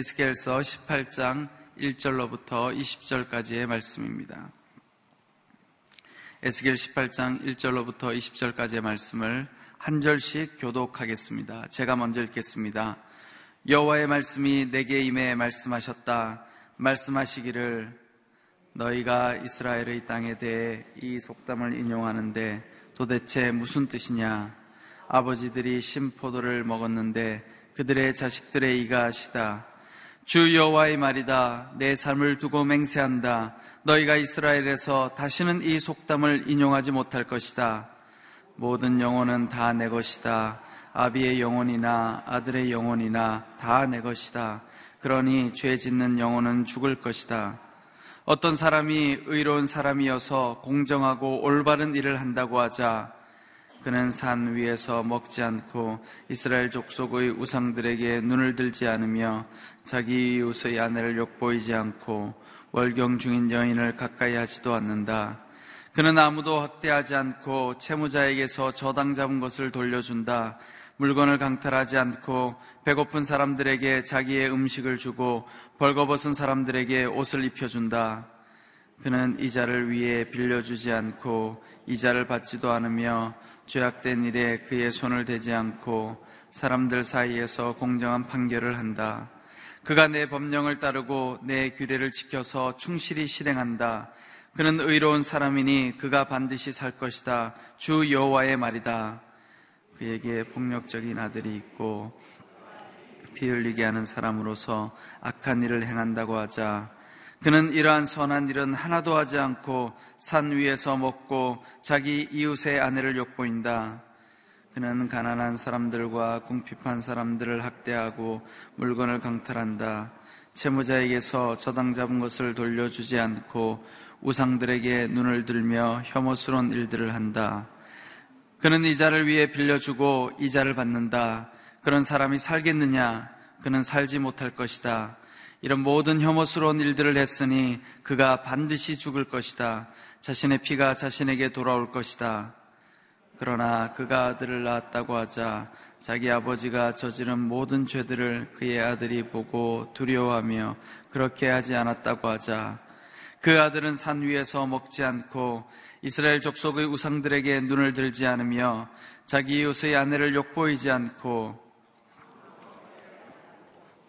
에스겔서 18장 1절로부터 20절까지의 말씀입니다. 에스겔 18장 1절로부터 20절까지의 말씀을 한 절씩 교독하겠습니다. 제가 먼저 읽겠습니다. 여호와의 말씀이 내게 임해 말씀하셨다. 말씀하시기를 너희가 이스라엘의 땅에 대해 이 속담을 인용하는데 도대체 무슨 뜻이냐? 아버지들이 심포도를 먹었는데 그들의 자식들의 이가 하시다. 주 여호와의 말이다. 내 삶을 두고 맹세한다. 너희가 이스라엘에서 다시는 이 속담을 인용하지 못할 것이다. 모든 영혼은 다 내 것이다. 아비의 영혼이나 아들의 영혼이나 다 내 것이다. 그러니 죄 짓는 영혼은 죽을 것이다. 어떤 사람이 의로운 사람이어서 공정하고 올바른 일을 한다고 하자 그는 산 위에서 먹지 않고 이스라엘 족속의 우상들에게 눈을 들지 않으며 자기 이웃의 아내를 욕보이지 않고 월경 중인 여인을 가까이 하지도 않는다. 그는 아무도 학대하지 않고 채무자에게서 저당 잡은 것을 돌려준다. 물건을 강탈하지 않고 배고픈 사람들에게 자기의 음식을 주고 벌거벗은 사람들에게 옷을 입혀준다. 그는 이자를 위해 빌려주지 않고 이자를 받지도 않으며 죄악된 일에 그의 손을 대지 않고 사람들 사이에서 공정한 판결을 한다. 그가 내 법령을 따르고 내 규례를 지켜서 충실히 실행한다. 그는 의로운 사람이니 그가 반드시 살 것이다. 주 여호와의 말이다. 그에게 폭력적인 아들이 있고 피 흘리게 하는 사람으로서 악한 일을 행한다고 하자 그는 이러한 선한 일은 하나도 하지 않고 산 위에서 먹고 자기 이웃의 아내를 욕보인다. 그는 가난한 사람들과 궁핍한 사람들을 학대하고 물건을 강탈한다. 채무자에게서 저당 잡은 것을 돌려주지 않고 우상들에게 눈을 들며 혐오스러운 일들을 한다. 그는 이자를 위해 빌려주고 이자를 받는다. 그런 사람이 살겠느냐? 그는 살지 못할 것이다. 이런 모든 혐오스러운 일들을 했으니 그가 반드시 죽을 것이다. 자신의 피가 자신에게 돌아올 것이다. 그러나 그가 아들을 낳았다고 하자 자기 아버지가 저지른 모든 죄들을 그의 아들이 보고 두려워하며 그렇게 하지 않았다고 하자 그 아들은 산 위에서 먹지 않고 이스라엘 족속의 우상들에게 눈을 들지 않으며 자기 이웃의 아내를 욕보이지 않고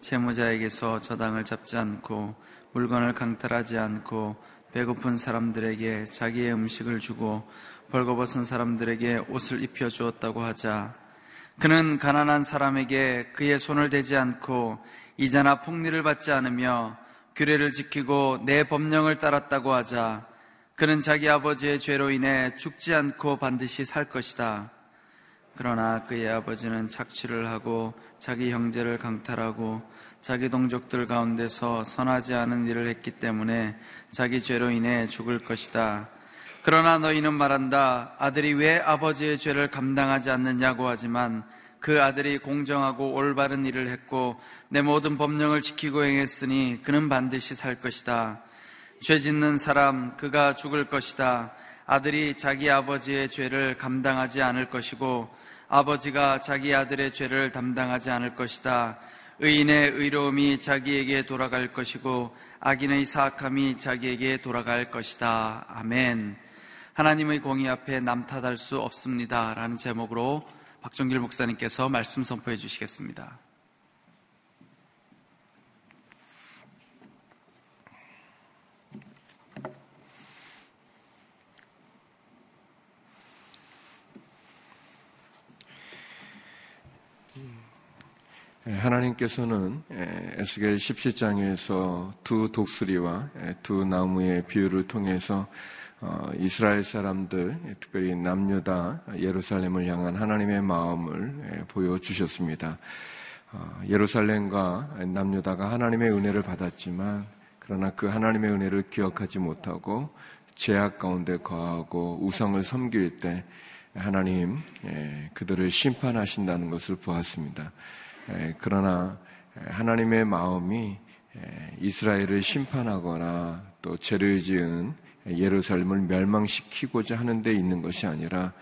채무자에게서 저당을 잡지 않고 물건을 강탈하지 않고 배고픈 사람들에게 자기의 음식을 주고 벌거벗은 사람들에게 옷을 입혀 주었다고 하자 그는 가난한 사람에게 그의 손을 대지 않고 이자나 폭리를 받지 않으며 규례를 지키고 내 법령을 따랐다고 하자 그는 자기 아버지의 죄로 인해 죽지 않고 반드시 살 것이다. 그러나 그의 아버지는 착취를 하고 자기 형제를 강탈하고 자기 동족들 가운데서 선하지 않은 일을 했기 때문에 자기 죄로 인해 죽을 것이다. 그러나 너희는 말한다. 아들이 왜 아버지의 죄를 감당하지 않느냐고 하지만 그 아들이 공정하고 올바른 일을 했고 내 모든 법령을 지키고 행했으니 그는 반드시 살 것이다. 죄 짓는 사람 그가 죽을 것이다. 아들이 자기 아버지의 죄를 감당하지 않을 것이고 아버지가 자기 아들의 죄를 담당하지 않을 것이다. 의인의 의로움이 자기에게 돌아갈 것이고 악인의 사악함이 자기에게 돌아갈 것이다. 아멘. 하나님의 공의 앞에 남탓할 수 없습니다. 라는 제목으로 박종길 목사님께서 말씀 선포해 주시겠습니다. 하나님께서는 예, 에스겔 17장에서 두 독수리와 예, 두 나무의 비유를 통해서 어, 이스라엘 사람들, 특별히 남유다 예루살렘을 향한 하나님의 마음을 보여주셨습니다. 어, 예루살렘과 남유다가 하나님의 은혜를 받았지만 그러나 그 하나님의 은혜를 기억하지 못하고 죄악 가운데 거하고 우상을 섬길 때 하나님 그들을 심판하신다는 것을 보았습니다. 그러나 하나님의 마음이 이스라엘을 심판하거나 또 죄를 지은 예루살렘을 멸망시키고자 하는 데 있는 것이 아니라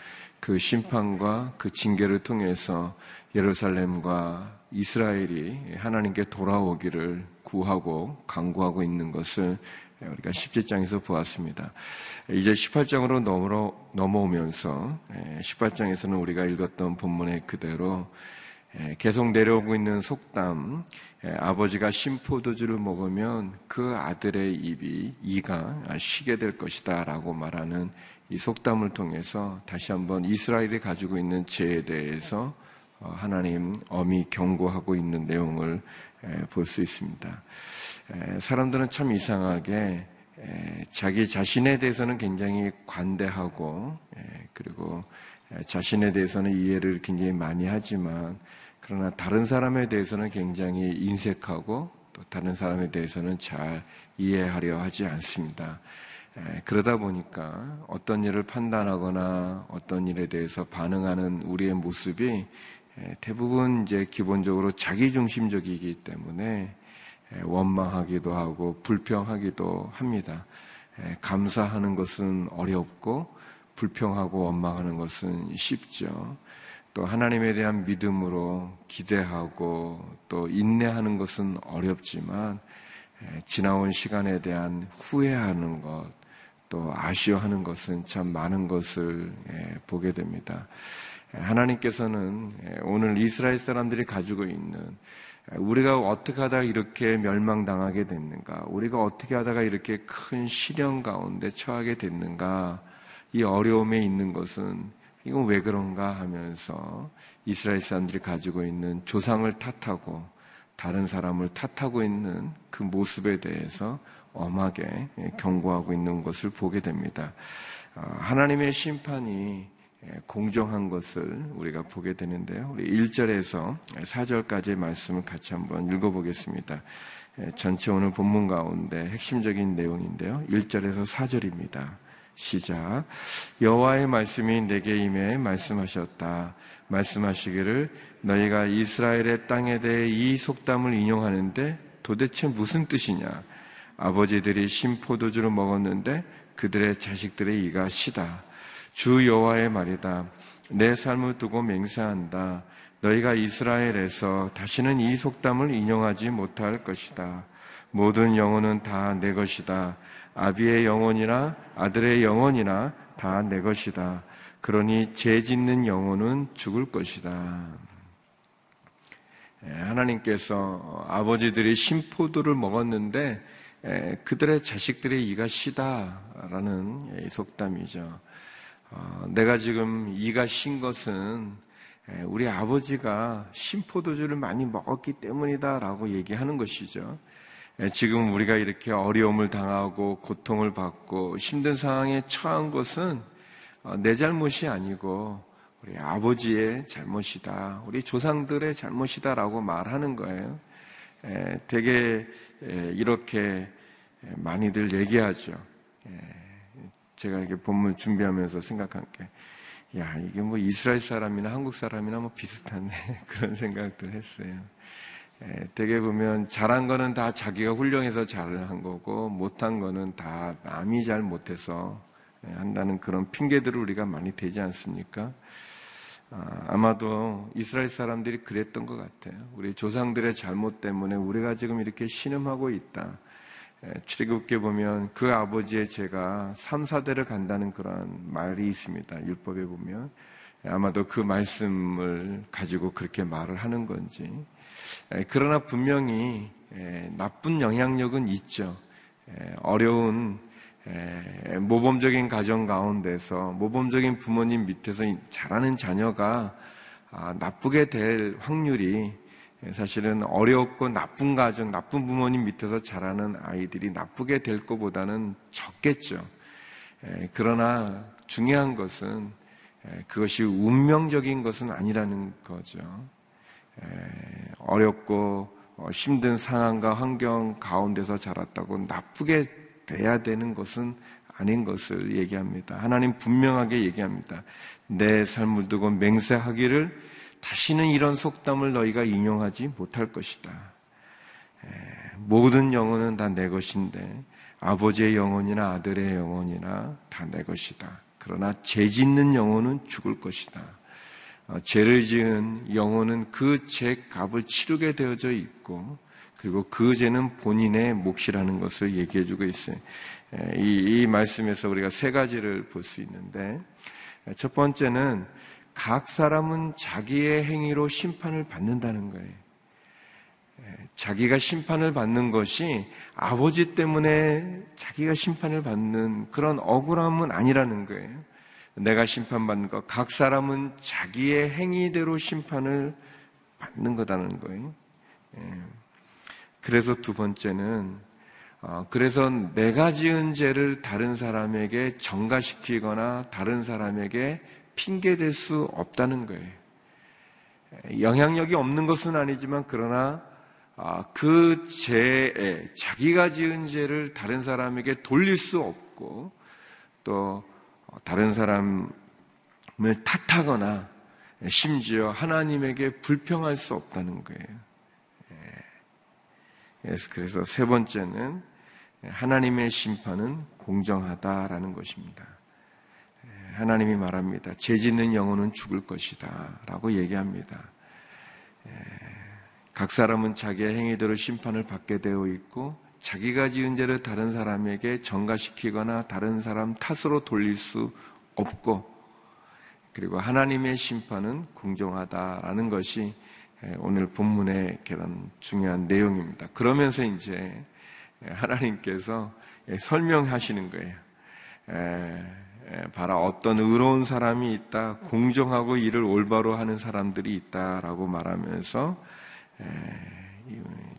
그 심판과 그 징계를 통해서 예루살렘과 이스라엘이 하나님께 돌아오기를 구하고 강구하고 있는 것을 우리가 17장에서 보았습니다. 이제 18장으로 넘어, 넘어오면서 18장에서는 예, 우리가 읽었던 본문의 그대로 예, 계속 내려오고 있는 속담, 예, 아버지가 심포도주를 먹으면 그 아들의 입이 이가 쉬게 될 것이다 라고 말하는 이 속담을 통해서 다시 한번 이스라엘이 가지고 있는 죄에 대해서 어, 하나님 엄히 경고하고 있는 내용을 볼 수 있습니다. 사람들은 참 이상하게 자기 자신에 대해서는 굉장히 관대하고 그리고 자신에 대해서는 이해를 굉장히 많이 하지만 그러나 다른 사람에 대해서는 굉장히 인색하고 또 다른 사람에 대해서는 잘 이해하려 하지 않습니다. 그러다 보니까 어떤 일을 판단하거나 어떤 일에 대해서 반응하는 우리의 모습이 대부분 이제 기본적으로 자기중심적이기 때문에 원망하기도 하고 불평하기도 합니다. 감사하는 것은 어렵고 불평하고 원망하는 것은 쉽죠. 또 하나님에 대한 믿음으로 기대하고 또 인내하는 것은 어렵지만 지나온 시간에 대한 후회하는 것, 또 아쉬워하는 것은 참 많은 것을 보게 됩니다. 하나님께서는 오늘 이스라엘 사람들이 가지고 있는 우리가 어떻게 하다가 이렇게 멸망당하게 됐는가? 우리가 어떻게 하다가 이렇게 큰 시련 가운데 처하게 됐는가? 이 어려움에 있는 것은 이건 왜 그런가 하면서 이스라엘 사람들이 가지고 있는 조상을 탓하고 다른 사람을 탓하고 있는 그 모습에 대해서 엄하게 경고하고 있는 것을 보게 됩니다. 아, 하나님의 심판이 공정한 것을 우리가 보게 되는데요. 우리 1절에서 4절까지의 말씀을 같이 한번 읽어보겠습니다. 전체 오늘 본문 가운데 핵심적인 내용인데요. 1절에서 4절입니다. 시작. 여호와의 말씀이 내게 임해 말씀하셨다. 말씀하시기를 너희가 이스라엘의 땅에 대해 이 속담을 인용하는데 도대체 무슨 뜻이냐? 아버지들이 심포도주를 먹었는데 그들의 자식들의 이가 시다. 주 여호와의 말이다. 내 삶을 두고 맹세한다. 너희가 이스라엘에서 다시는 이 속담을 인용하지 못할 것이다. 모든 영혼은 다 내 것이다. 아비의 영혼이나 아들의 영혼이나 다 내 것이다. 그러니 죄 짓는 영혼은 죽을 것이다. 예, 하나님께서 아버지들이 심포도를 먹었는데 예, 그들의 자식들의 이가 시다라는 속담이죠. 어, 내가 지금 이가 신 것은 예, 우리 아버지가 심포도주를 많이 먹었기 때문이다라고 얘기하는 것이죠. 예, 지금 우리가 이렇게 어려움을 당하고 고통을 받고 힘든 상황에 처한 것은 어, 내 잘못이 아니고 우리 아버지의 잘못이다. 우리 조상들의 잘못이다라고 말하는 거예요. 예, 되게 예, 이렇게 많이들 얘기하죠. 제가 이게 본문 준비하면서 생각한 게, 야, 이게 뭐 이스라엘 사람이나 한국 사람이나 뭐 비슷하네. 그런 생각들 했어요. 예, 되게 보면 잘한 거는 다 자기가 훌륭해서 잘한 거고 못한 거는 다 남이 잘 못해서 예, 한다는 그런 핑계들을 우리가 많이 되지 않습니까? 아, 마도 이스라엘 사람들이 그랬던 것 같아요. 우리 조상들의 잘못 때문에 우리가 지금 이렇게 신음하고 있다. 예, 출애굽기에 보면 그 아버지의 죄가 3, 4대를 간다는 그런 말이 있습니다. 율법에 보면 아마도 그 말씀을 가지고 그렇게 말을 하는 건지 그러나 분명히 나쁜 영향력은 있죠. 어려운 모범적인 가정 가운데서 모범적인 부모님 밑에서 자라는 자녀가 아, 나쁘게 될 확률이 사실은 어렵고 나쁜 가정, 나쁜 부모님 밑에서 자라는 아이들이 나쁘게 될 것보다는 적겠죠. 그러나 중요한 것은 그것이 운명적인 것은 아니라는 거죠. 어렵고 어, 힘든 상황과 환경 가운데서 자랐다고 나쁘게 돼야 되는 것은 아닌 것을 얘기합니다. 하나님 분명하게 얘기합니다. 내 삶을 두고 맹세하기를 다시는 이런 속담을 너희가 인용하지 못할 것이다. 모든 영혼은 다 내 것인데 아버지의 영혼이나 아들의 영혼이나 다 내 것이다. 그러나 죄 짓는 영혼은 죽을 것이다. 어, 죄를 지은 영혼은 그 죄 값을 치르게 되어져 있고 그리고 그 죄는 본인의 몫이라는 것을 얘기해 주고 있어요. 이, 이 말씀에서 우리가 세 가지를 볼 수 있는데 첫 번째는 각 사람은 자기의 행위로 심판을 받는다는 거예요. 자기가 심판을 받는 것이 아버지 때문에 자기가 심판을 받는 그런 억울함은 아니라는 거예요. 내가 심판받는 것, 각 사람은 자기의 행위대로 심판을 받는 거다는 거예요. 그래서 두 번째는 어, 그래서 내가 지은 죄를 다른 사람에게 전가시키거나 다른 사람에게 핑계댈 수 없다는 거예요. 영향력이 없는 것은 아니지만 그러나 아, 그 죄에 자기가 지은 죄를 다른 사람에게 돌릴 수 없고 또 다른 사람을 탓하거나 심지어 하나님에게 불평할 수 없다는 거예요. 예. 그래서 세 번째는 하나님의 심판은 공정하다라는 것입니다. 하나님이 말합니다. 죄 짓는 영혼은 죽을 것이다. 라고 얘기합니다. 각 사람은 자기의 행위대로 심판을 받게 되어 있고 자기가 지은 죄를 다른 사람에게 전가시키거나 다른 사람 탓으로 돌릴 수 없고 그리고 하나님의 심판은 공정하다라는 것이 오늘 본문의 그런 중요한 내용입니다. 그러면서 이제 하나님께서 설명하시는 거예요. 바라 어떤 의로운 사람이 있다, 공정하고 일을 올바로 하는 사람들이 있다라고 말하면서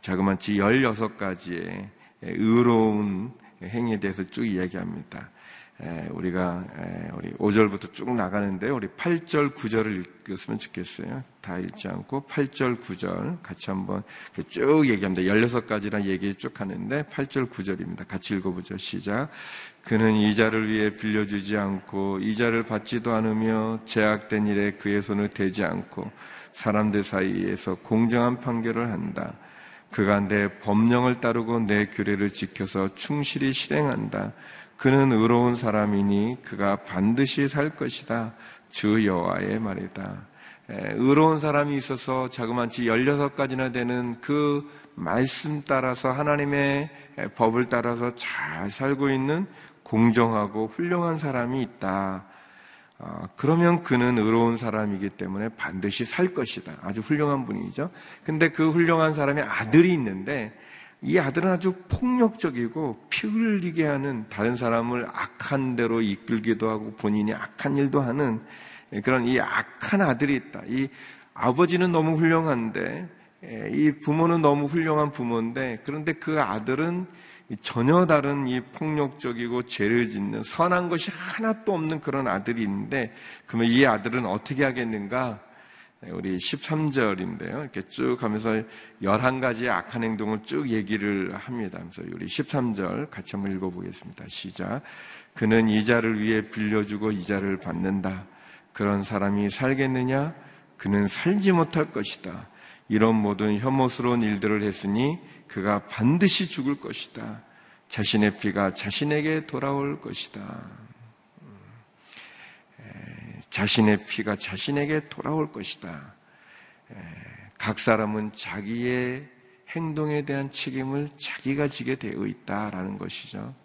자그마치 16가지의 의로운 행위에 대해서 쭉 이야기합니다. 우리가 우리 5절부터 쭉 나가는데 우리 8절 9절을 읽었으면 좋겠어요. 다 읽지 않고 8절 9절 같이 한번 쭉 얘기합니다. 16가지나 얘기 쭉 하는데 8절 9절입니다. 같이 읽어보죠. 시작. 그는 이자를 위해 빌려주지 않고 이자를 받지도 않으며 제약된 일에 그의 손을 대지 않고 사람들 사이에서 공정한 판결을 한다. 그가 내 법령을 따르고 내 규례를 지켜서 충실히 실행한다. 그는 의로운 사람이니 그가 반드시 살 것이다. 주 여호와의 말이다. 의로운 사람이 있어서 자그마치 16가지나 되는 그 말씀 따라서 하나님의 법을 따라서 잘 살고 있는 공정하고 훌륭한 사람이 있다. 어, 그러면 그는 의로운 사람이기 때문에 반드시 살 것이다. 아주 훌륭한 분이죠. 근데 그 훌륭한 사람의 아들이 있는데 이 아들은 아주 폭력적이고 피 흘리게 하는 다른 사람을 악한 대로 이끌기도 하고 본인이 악한 일도 하는 그런 이 악한 아들이 있다. 이 아버지는 너무 훌륭한데 이 부모는 너무 훌륭한 부모인데 그런데 그 아들은 전혀 다른 이 폭력적이고 죄를 짓는 선한 것이 하나도 없는 그런 아들이 있는데 그러면 이 아들은 어떻게 하겠는가? 네, 우리 13절인데요. 이렇게 쭉 하면서 11가지의 악한 행동을 쭉 얘기를 합니다. 그래서 우리 13절 같이 한번 읽어보겠습니다. 시작. 그는 이자를 위해 빌려주고 이자를 받는다. 그런 사람이 살겠느냐? 그는 살지 못할 것이다. 이런 모든 혐오스러운 일들을 했으니 그가 반드시 죽을 것이다. 자신의 피가 자신에게 돌아올 것이다. 자신의 피가 자신에게 돌아올 것이다. 각 사람은 자기의 행동에 대한 책임을 자기가 지게 되어 있다라는 것이죠.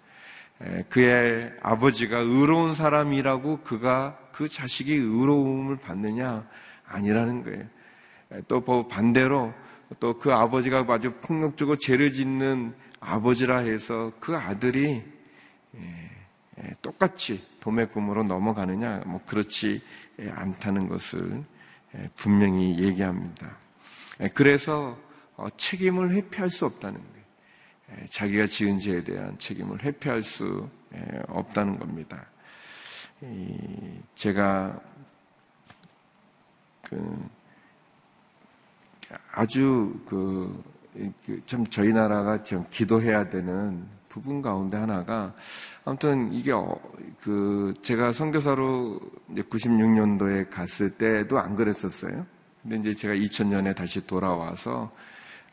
그의 아버지가 의로운 사람이라고 그가 그 자식이 의로움을 받느냐 아니라는 거예요. 또 반대로 또 그 아버지가 아주 폭력적으로 죄를 짓는 아버지라 해서 그 아들이 똑같이 돔의 꿈으로 넘어가느냐? 뭐 그렇지 않다는 것을 분명히 얘기합니다. 그래서 어, 책임을 회피할 수 없다는 거예요. 자기가 지은 죄에 대한 책임을 회피할 수 없다는 겁니다. 제가 그 아주 그참 그 저희 나라가 좀 기도해야 되는 부분 가운데 하나가 아무튼 이게 어, 그 제가 선교사로 96년도에 갔을 때도 안 그랬었어요. 근데 이제 제가 2000년에 다시 돌아와서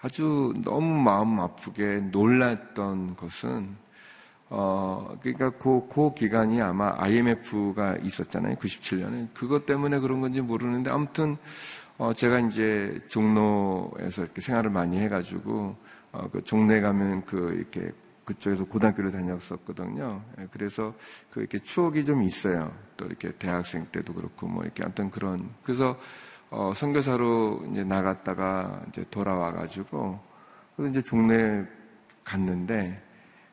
아주 너무 마음 아프게 놀랐던 것은 어, 그러니까 그, 그 기간이 아마 IMF가 있었잖아요. 97년에. 그것 때문에 그런 건지 모르는데 아무튼, 어, 제가 이제 종로에서 이렇게 생활을 많이 해가지고, 어, 그 종로에 가면 그 이렇게 그쪽에서 고등학교를 다녔었거든요. 예, 그래서 그 이렇게 추억이 좀 있어요. 또 이렇게 대학생 때도 그렇고 뭐 이렇게 아무튼 그런. 그래서 어, 선교사로 이제 나갔다가 이제 돌아와가지고, 그래서 이제 종로에 갔는데,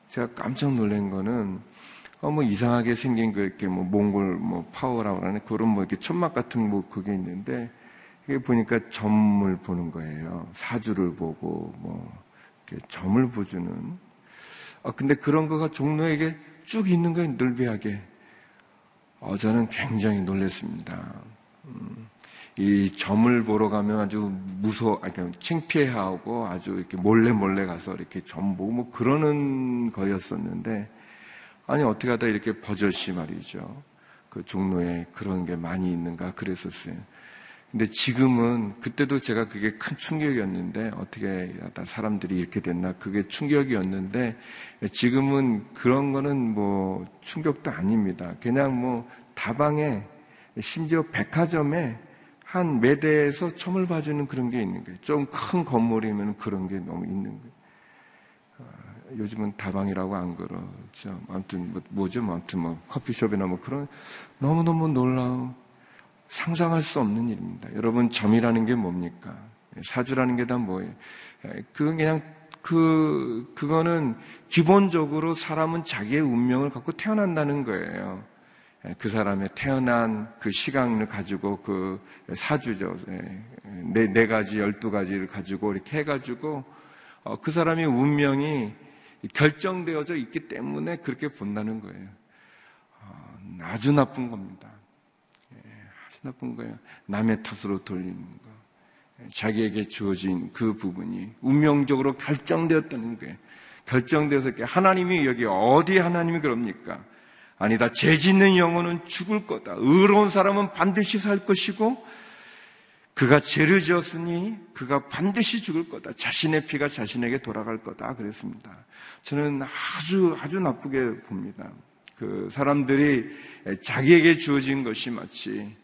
제가 깜짝 놀란 거는 어, 뭐 이상하게 생긴 그 이렇게 뭐 몽골 뭐 파오라고 하는 그런 뭐 이렇게 천막 같은 뭐 그게 있는데 이게 보니까 점을 보는 거예요. 사주를 보고 뭐 점을 보주는. 아 근데 그런 거가 종로에게 쭉 있는 거예요. 늘비하게. 어, 저는 굉장히 놀랐습니다. 음, 이 점을 보러 가면 아주 무서워, 아니, 창피해하고 아주 이렇게 몰래 몰래 가서 이렇게 점 보고 뭐 그러는 거였었는데, 아니, 어떻게 하다 이렇게 버젓이 말이죠. 그 종로에 그런 게 많이 있는가 그랬었어요. 근데 지금은 그때도 제가 그게 큰 충격이었는데 어떻게 사람들이 이렇게 됐나 그게 충격이었는데 지금은 그런 거는 뭐 충격도 아닙니다. 그냥 뭐 다방에 심지어 백화점에 한 매대에서 첨을 봐주는 그런 게 있는 거예요. 좀 큰 건물이면 그런 게 너무 있는 거예요. 어, 요즘은 다방이라고 안 그러죠. 아무튼 뭐, 죠 뭐, 아무튼 뭐 커피숍이나 뭐 그런 너무너무 놀라운 상상할 수 없는 일입니다. 여러분 점이라는 게 뭡니까? 사주라는 게 다 뭐예요? 그건 그냥 그 그거는 기본적으로 사람은 자기의 운명을 갖고 태어난다는 거예요. 예, 그 사람의 태어난 그 시간을 가지고 그 사주죠. 예, 네, 네 가지, 열두 가지를 가지고 이렇게 해가지고 어, 그 사람의 운명이 결정되어져 있기 때문에 그렇게 본다는 거예요. 어, 아주 나쁜 겁니다. 나쁜 거예요. 남의 탓으로 돌리는 거. 자기에게 주어진 그 부분이 운명적으로 결정되었다는 거예요. 결정되어서 하나님이 여기 어디 하나님이 그럽니까? 아니다. 죄 짓는 영혼은 죽을 거다. 의로운 사람은 반드시 살 것이고 그가 죄를 지었으니 그가 반드시 죽을 거다. 자신의 피가 자신에게 돌아갈 거다. 그랬습니다. 저는 아주 아주 나쁘게 봅니다. 그 사람들이 자기에게 주어진 것이 마치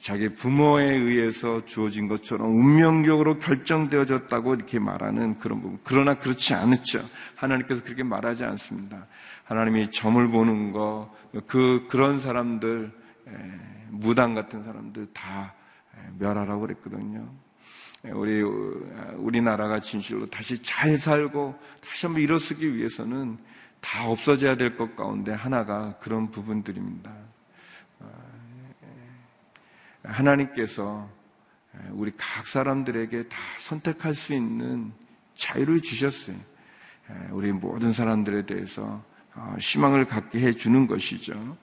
자기 부모에 의해서 주어진 것처럼 운명적으로 결정되어졌다고 이렇게 말하는 그런 부분. 그러나 그렇지 않았죠. 하나님께서 그렇게 말하지 않습니다. 하나님이 점을 보는 거, 그, 그런 사람들, 무당 같은 사람들 다 멸하라고 그랬거든요. 우리, 우리나라가 진실로 다시 잘 살고 다시 한번 일어서기 위해서는 다 없어져야 될 것 가운데 하나가 그런 부분들입니다. 하나님께서 우리 각 사람들에게 다 선택할 수 있는 자유를 주셨어요. 우리 모든 사람들에 대해서 어, 희망을 갖게 해 주는 것이죠.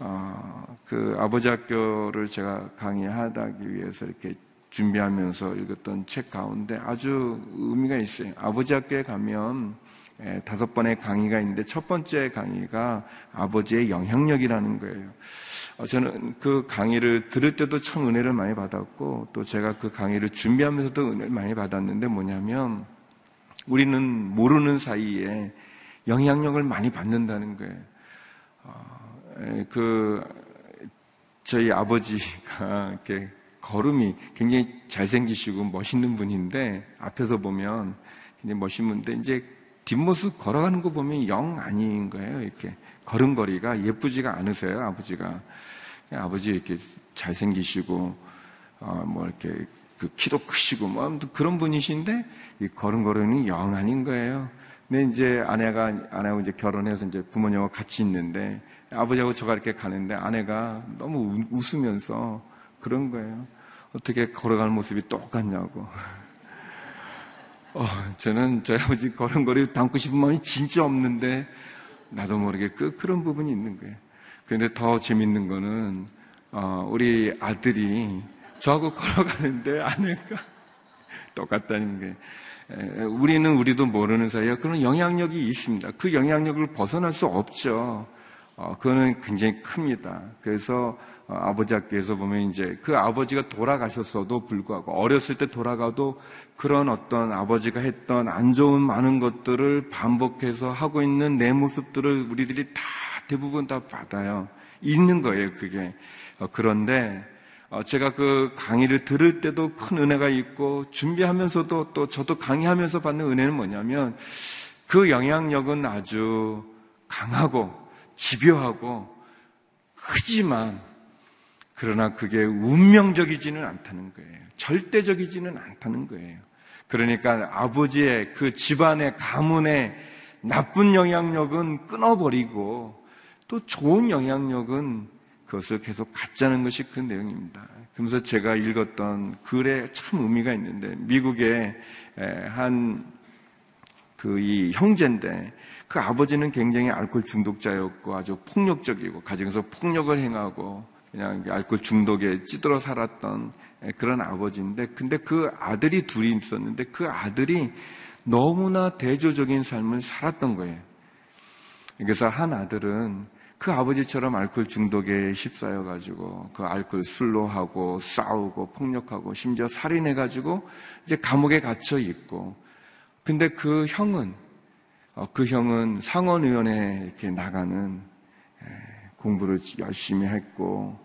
어, 그 아버지 학교를 제가 강의하기 위해서 이렇게 준비하면서 읽었던 책 가운데 아주 의미가 있어요. 아버지 학교에 가면 예, 다섯 번의 강의가 있는데 첫 번째 강의가 아버지의 영향력이라는 거예요. 어, 저는 그 강의를 들을 때도 참 은혜를 많이 받았고 또 제가 그 강의를 준비하면서도 은혜를 많이 받았는데 뭐냐면 우리는 모르는 사이에 영향력을 많이 받는다는 거예요. 어, 그 저희 아버지가 이렇게 걸음이 굉장히 잘생기시고 멋있는 분인데 앞에서 보면 굉장히 멋있는 분인데 이제 뒷모습 걸어가는 거 보면 영 아닌 거예요. 이렇게 걸음걸이가 예쁘지가 않으세요. 아버지가 아버지 이렇게 잘생기시고 어, 뭐 이렇게 그 키도 크시고 뭐 그런 분이신데 이 걸음걸이는 영 아닌 거예요. 근데 이제 아내가, 아내하고 이제 결혼해서 이제 부모님하고 같이 있는데 아버지하고 저가 이렇게 가는데 아내가 너무 웃으면서 그런 거예요. 어떻게 걸어가는 모습이 똑같냐고. 어, 저는 저희 아버지 걸음걸이 담고 싶은 마음이 진짜 없는데 나도 모르게 그, 그런 부분이 있는 거예요. 그런데 더 재밌는 거는, 어, 우리 아들이 저하고 걸어가는데 아내가 똑같다는 게 우리는 우리도 모르는 사이에 그런 영향력이 있습니다. 그 영향력을 벗어날 수 없죠. 어, 그거는 굉장히 큽니다. 그래서 어, 아버지 학교에서 보면 이제 그 아버지가 돌아가셨어도 불구하고 어렸을 때 돌아가도 그런 어떤 아버지가 했던 안 좋은 많은 것들을 반복해서 하고 있는 내 모습들을 우리들이 다 대부분 다 받아요. 있는 거예요, 그게. 어, 그런데 어, 제가 그 강의를 들을 때도 큰 은혜가 있고 준비하면서도 또 저도 강의하면서 받는 은혜는 뭐냐면 그 영향력은 아주 강하고 집요하고 크지만 그러나 그게 운명적이지는 않다는 거예요. 절대적이지는 않다는 거예요. 그러니까 아버지의 그 집안의 가문의 나쁜 영향력은 끊어버리고 또 좋은 영향력은 그것을 계속 갖자는 것이 그 내용입니다. 그러면서 제가 읽었던 글에 참 의미가 있는데 미국의 한 그 이 형제인데 그 아버지는 굉장히 알코올 중독자였고 아주 폭력적이고 가정에서 폭력을 행하고 그냥 알코올 중독에 찌들어 살았던 그런 아버지인데 근데 그 아들이 둘이 있었는데 그 아들이 너무나 대조적인 삶을 살았던 거예요. 그래서 한 아들은 그 아버지처럼 알코올 중독에 휩싸여 가지고 그 알코올 술로 하고 싸우고 폭력하고 심지어 살인해 가지고 이제 감옥에 갇혀 있고 근데 그 형은 어, 그 형은 상원의원에 이렇게 나가는 공부를 열심히 했고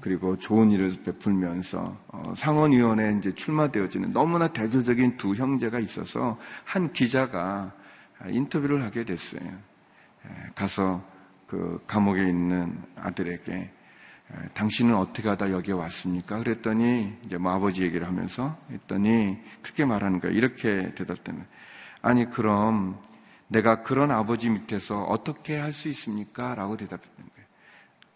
그리고 좋은 일을 베풀면서 어, 상원의원에 이제 출마되어지는 너무나 대조적인 두 형제가 있어서 한 기자가 인터뷰를 하게 됐어요. 가서 그 감옥에 있는 아들에게 당신은 어떻게 하다 여기에 왔습니까? 그랬더니 이제 뭐 아버지 얘기를 하면서 했더니 그렇게 말하는 거예요. 이렇게 대답되는 아니 그럼 내가 그런 아버지 밑에서 어떻게 할 수 있습니까? 라고 대답했던 거예요.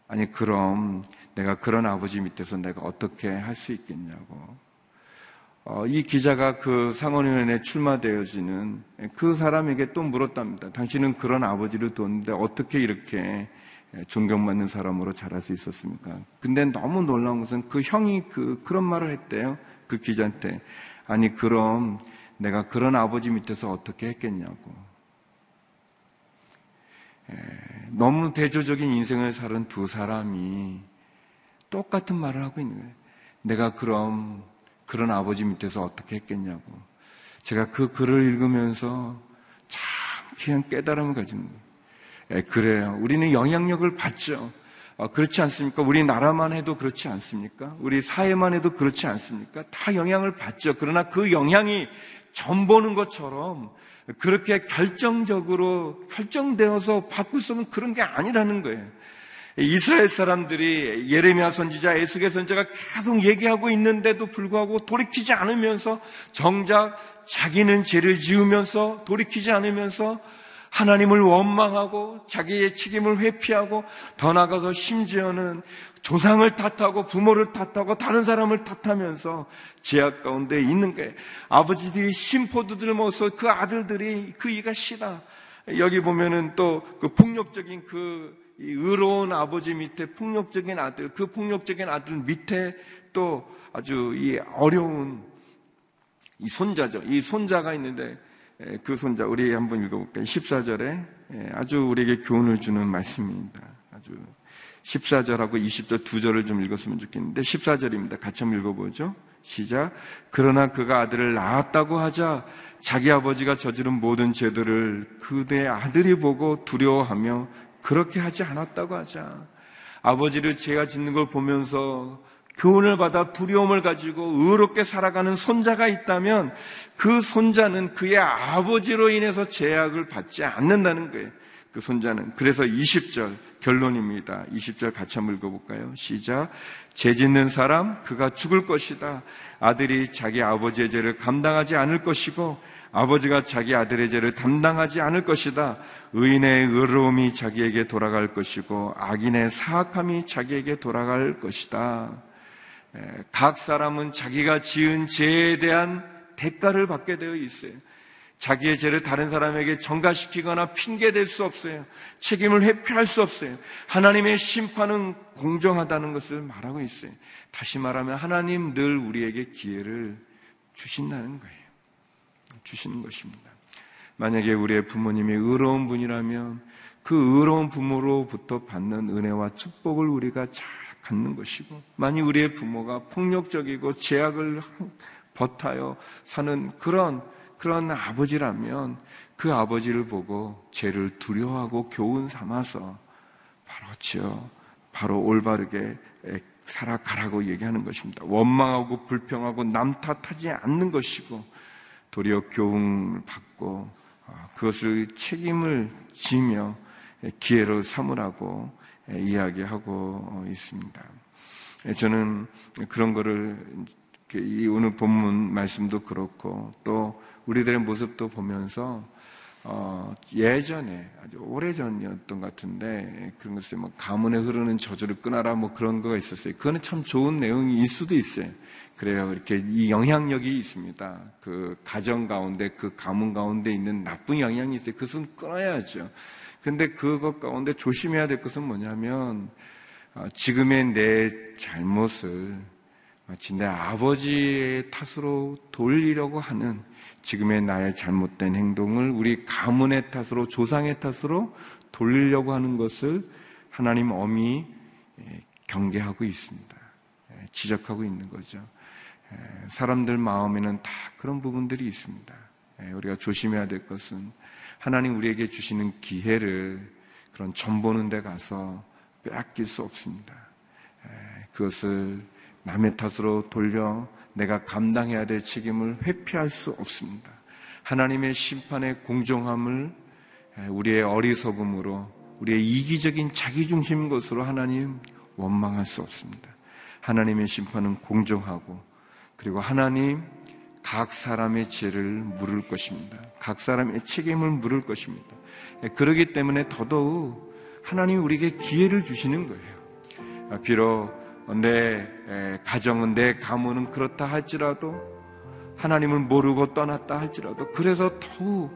아니 그럼 내가 그런 아버지 밑에서 내가 어떻게 할 수 있겠냐고. 어, 이 기자가 그 상원의원에 출마되어지는 그 사람에게 또 물었답니다. 당신은 그런 아버지를 뒀는데 어떻게 이렇게 존경받는 사람으로 자랄 수 있었습니까? 근데 너무 놀라운 것은 그 형이 그, 그런 말을 했대요. 그 기자한테. 아니, 그럼 내가 그런 아버지 밑에서 어떻게 했겠냐고. 너무 대조적인 인생을 사는 두 사람이 똑같은 말을 하고 있는 거예요. 내가 그럼 그런 아버지 밑에서 어떻게 했겠냐고. 제가 그 글을 읽으면서 참 귀한 깨달음을 가진 거예요. 예, 그래요. 우리는 영향력을 받죠. 어, 그렇지 않습니까? 우리 나라만 해도 그렇지 않습니까? 우리 사회만 해도 그렇지 않습니까? 다 영향을 받죠. 그러나 그 영향이 전 보는 것처럼 그렇게 결정적으로 결정되어서 바꿀 수 없는 그런 게 아니라는 거예요. 이스라엘 사람들이 예레미야 선지자, 에스겔 선지자가 계속 얘기하고 있는데도 불구하고 돌이키지 않으면서 정작 자기는 죄를 지으면서 돌이키지 않으면서 하나님을 원망하고 자기의 책임을 회피하고 더 나아가서 심지어는 조상을 탓하고 부모를 탓하고 다른 사람을 탓하면서 제약 가운데 있는 거예요. 아버지들이 심포도들 먹어서 그 아들들이 그 이가 시다. 여기 보면은 또 그 폭력적인 그 의로운 아버지 밑에 폭력적인 아들, 그 폭력적인 아들 밑에 또 아주 이 어려운 이 손자죠. 이 손자가 있는데 그 손자 우리 한번 읽어볼까요? 14절에 아주 우리에게 교훈을 주는 말씀입니다. 아주 14절하고 20절 두 절을 좀 읽었으면 좋겠는데 14절입니다. 같이 한번 읽어보죠. 시작. 그러나 그가 아들을 낳았다고 하자 자기 아버지가 저지른 모든 죄들을 그대 아들이 보고 두려워하며 그렇게 하지 않았다고 하자. 아버지를 죄가 짓는 걸 보면서 교훈을 받아 두려움을 가지고 의롭게 살아가는 손자가 있다면 그 손자는 그의 아버지로 인해서 제약을 받지 않는다는 거예요. 그 손자는. 그래서 20절 결론입니다. 20절 같이 한번 읽어볼까요? 시작. 죄 짓는 사람, 그가 죽을 것이다. 아들이 자기 아버지의 죄를 감당하지 않을 것이고 아버지가 자기 아들의 죄를 담당하지 않을 것이다. 의인의 의로움이 자기에게 돌아갈 것이고 악인의 사악함이 자기에게 돌아갈 것이다. 각 사람은 자기가 지은 죄에 대한 대가를 받게 되어 있어요. 자기의 죄를 다른 사람에게 전가시키거나 핑계댈 수 없어요. 책임을 회피할 수 없어요. 하나님의 심판은 공정하다는 것을 말하고 있어요. 다시 말하면 하나님 늘 우리에게 기회를 주신다는 거예요. 주시는 것입니다. 만약에 우리의 부모님이 의로운 분이라면 그 의로운 부모로부터 받는 은혜와 축복을 우리가 잘 갖는 것이고, 만약 우리의 부모가 폭력적이고 제약을 버타여 사는 그런, 그런 아버지라면 그 아버지를 보고 죄를 두려워하고 교훈 삼아서 바로 지어, 바로 올바르게 살아가라고 얘기하는 것입니다. 원망하고 불평하고 남 탓하지 않는 것이고, 도리어 교훈을 받고, 아, 그것을 책임을 지며 기회로 삼으라고 이야기하고 있습니다. 저는 그런 거를 이 오늘 본문 말씀도 그렇고 또 우리들의 모습도 보면서 어, 예전에 아주 오래 전이었던 것 같은데 그런 것을 뭐 가문에 흐르는 저주를 끊어라 뭐 그런 거가 있었어요. 그거는 참 좋은 내용일 수도 있어요. 그래요. 이렇게 이 영향력이 있습니다. 그 가정 가운데 그 가문 가운데 있는 나쁜 영향이 있어요. 그것은 끊어야죠. 그런데 그것 가운데 조심해야 될 것은 뭐냐면 어, 지금의 내 잘못을 마치 내 아버지의 탓으로 돌리려고 하는 지금의 나의 잘못된 행동을 우리 가문의 탓으로 조상의 탓으로 돌리려고 하는 것을 하나님 엄히 예, 경계하고 있습니다. 예, 지적하고 있는 거죠. 예, 사람들 마음에는 다 그런 부분들이 있습니다. 우리가 조심해야 될 것은 하나님 우리에게 주시는 기회를 그런 전보는 데 가서 빼앗길 수 없습니다. 그것을 남의 탓으로 돌려 내가 감당해야 될 책임을 회피할 수 없습니다. 하나님의 심판의 공정함을 우리의 어리석음으로 우리의 이기적인 자기중심 것으로 하나님 원망할 수 없습니다. 하나님의 심판은 공정하고 그리고 하나님 각 사람의 죄를 물을 것입니다. 각 사람의 책임을 물을 것입니다. 그러기 때문에 더더욱 하나님 우리에게 기회를 주시는 거예요. 비록 내 가정은 내 가문은 그렇다 할지라도 하나님을 모르고 떠났다 할지라도 그래서 더욱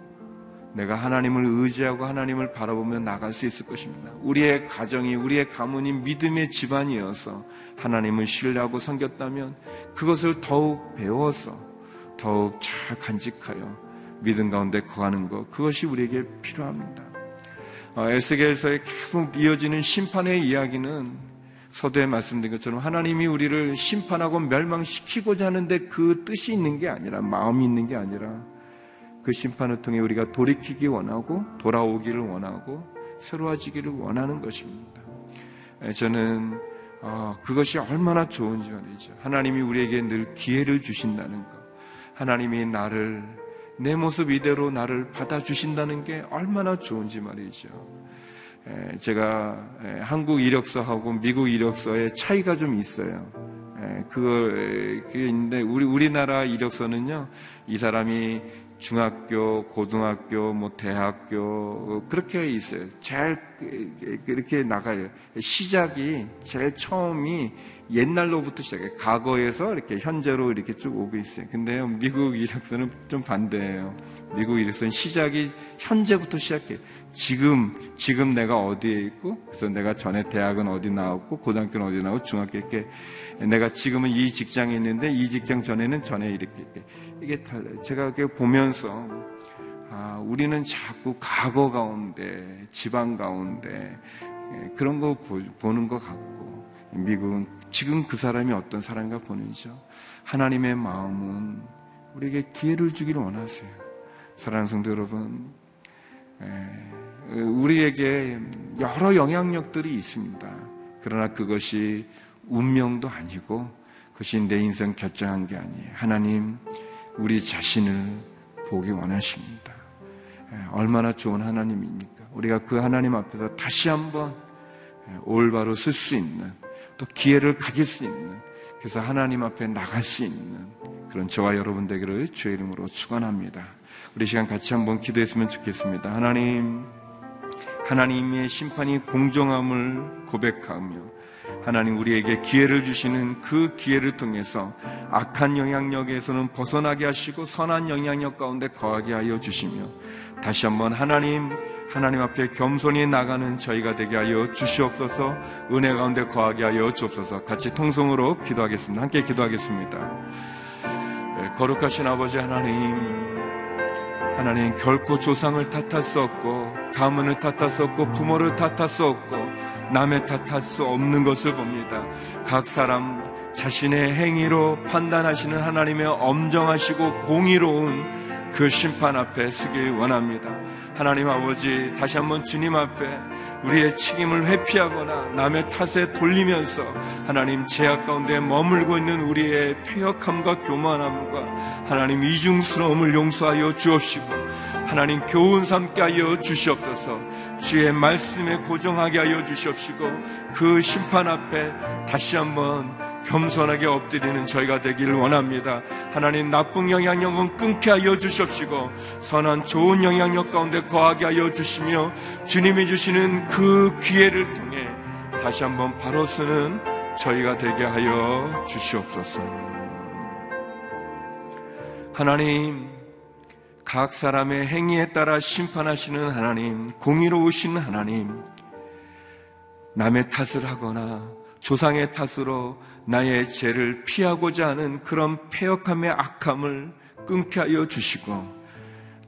내가 하나님을 의지하고 하나님을 바라보며 나갈 수 있을 것입니다. 우리의 가정이 우리의 가문이 믿음의 집안이어서 하나님을 신뢰하고 섬겼다면 그것을 더욱 배워서 더욱 잘 간직하여 믿음 가운데 거하는 것 그것이 우리에게 필요합니다. 어, 에스겔서에 계속 이어지는 심판의 이야기는 서두에 말씀드린 것처럼 하나님이 우리를 심판하고 멸망시키고자 하는데 그 뜻이 있는 게 아니라 마음이 있는 게 아니라 그 심판을 통해 우리가 돌이키기 원하고 돌아오기를 원하고 새로워지기를 원하는 것입니다. 저는 어, 그것이 얼마나 좋은지 말이죠. 하나님이 우리에게 늘 기회를 주신다는 것. 하나님이 나를 내 모습 이대로 나를 받아주신다는 게 얼마나 좋은지 말이죠. 제가 한국 이력서하고 미국 이력서의 차이가 좀 있어요. 그게 있는데 우리 우리나라 이력서는요 이 사람이 중학교, 고등학교, 뭐 대학교 그렇게 있어요. 제일 그렇게 나가요. 시작이 제일 처음이 옛날로부터 시작해 과거에서 이렇게 현재로 이렇게 쭉 오고 있어요. 근데요 미국 이력서는 좀 반대예요. 미국 이력서는 시작이 현재부터 시작해. 지금 지금 내가 어디에 있고 그래서 내가 전에 대학은 어디 나왔고 고등학교는 어디 나오고 중학교 이렇게 내가 지금은 이 직장에 있는데 이 직장 전에는 전에 이렇게, 이렇게. 이게 제가 이렇게 보면서 아, 우리는 자꾸 과거 가운데 지방 가운데 예, 그런 거 보, 는 것 같고 미국은 지금 그 사람이 어떤 사람인가 보는죠. 하나님의 마음은 우리에게 기회를 주기를 원하세요. 사랑하는 성도 여러분, 예, 우리에게 여러 영향력들이 있습니다. 그러나 그것이 운명도 아니고 그것이 내 인생 결정한 게 아니에요. 하나님, 우리 자신을 보기 원하십니다. 예, 얼마나 좋은 하나님입니까? 우리가 그 하나님 앞에서 다시 한번 예, 올바로 쓸 수 있는 또 기회를 가질 수 있는 그래서 하나님 앞에 나갈 수 있는 그런 저와 여러분 되기를 주의 이름으로 축원합니다. 우리 시간 같이 한번 기도했으면 좋겠습니다. 하나님, 하나님의 심판이 공정함을 고백하며 하나님 우리에게 기회를 주시는 그 기회를 통해서 악한 영향력에서는 벗어나게 하시고 선한 영향력 가운데 거하게 하여 주시며 다시 한번 하나님 하나님 앞에 겸손히 나가는 저희가 되게 하여 주시옵소서 은혜 가운데 거하게 하여 주옵소서 같이 통성으로 기도하겠습니다. 함께 기도하겠습니다. 네, 거룩하신 아버지 하나님 하나님 결코 조상을 탓할 수 없고 가문을 탓할 수 없고 부모를 탓할 수 없고 남의 탓할 수 없는 것을 봅니다. 각 사람 자신의 행위로 판단하시는 하나님의 엄정하시고 공의로운 그 심판 앞에 서길 원합니다. 하나님 아버지 다시 한번 주님 앞에 우리의 책임을 회피하거나 남의 탓에 돌리면서 하나님 제약 가운데 머물고 있는 우리의 폐역함과 교만함과 하나님 이중스러움을 용서하여 주옵시고 하나님 교훈 삼게 하여 주시옵소서. 주의 말씀에 고정하게 하여 주시옵시고 그 심판 앞에 다시 한번 겸손하게 엎드리는 저희가 되기를 원합니다. 하나님 나쁜 영향력은 끊게 하여 주십시고 선한 좋은 영향력 가운데 거하게 하여 주시며 주님이 주시는 그 기회를 통해 다시 한번 바로 쓰는 저희가 되게 하여 주시옵소서. 하나님 각 사람의 행위에 따라 심판하시는 하나님, 공의로우신 하나님, 남의 탓을 하거나 조상의 탓으로 나의 죄를 피하고자 하는 그런 폐역함의 악함을 끊게 하여 주시고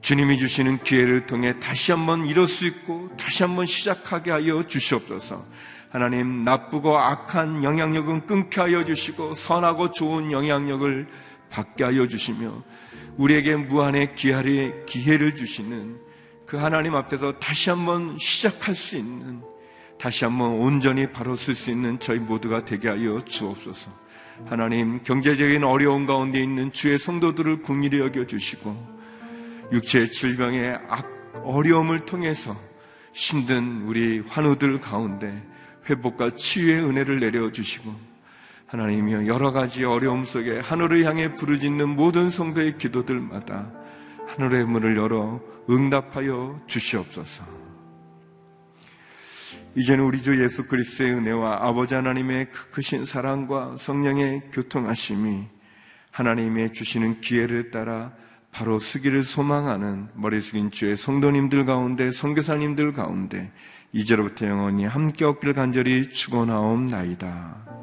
주님이 주시는 기회를 통해 다시 한번 이룰 수 있고 다시 한번 시작하게 하여 주시옵소서. 하나님 나쁘고 악한 영향력은 끊게 하여 주시고 선하고 좋은 영향력을 받게 하여 주시며 우리에게 무한의 기회를, 주시는 그 하나님 앞에서 다시 한번 시작할 수 있는 다시 한번 온전히 바로 쓸 수 있는 저희 모두가 되게 하여 주옵소서. 하나님, 경제적인 어려움 가운데 있는 주의 성도들을 궁일히 여겨 주시고, 육체의 질병의 악, 어려움을 통해서 힘든 우리 환우들 가운데 회복과 치유의 은혜를 내려 주시고, 하나님이여 여러 가지 어려움 속에 하늘을 향해 부르짖는 모든 성도의 기도들마다 하늘의 문을 열어 응답하여 주시옵소서. 이제는 우리 주 예수 그리스도의 은혜와 아버지 하나님의 크신 사랑과 성령의 교통하심이 하나님의 주시는 기회를 따라 바로 쓰기를 소망하는 머리 숙인 주의 성도님들 가운데 성교사님들 가운데 이제로부터 영원히 함께 없길 간절히 축원하옵나이다.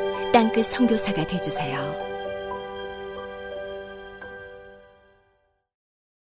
땅끝 성교사가 되주세요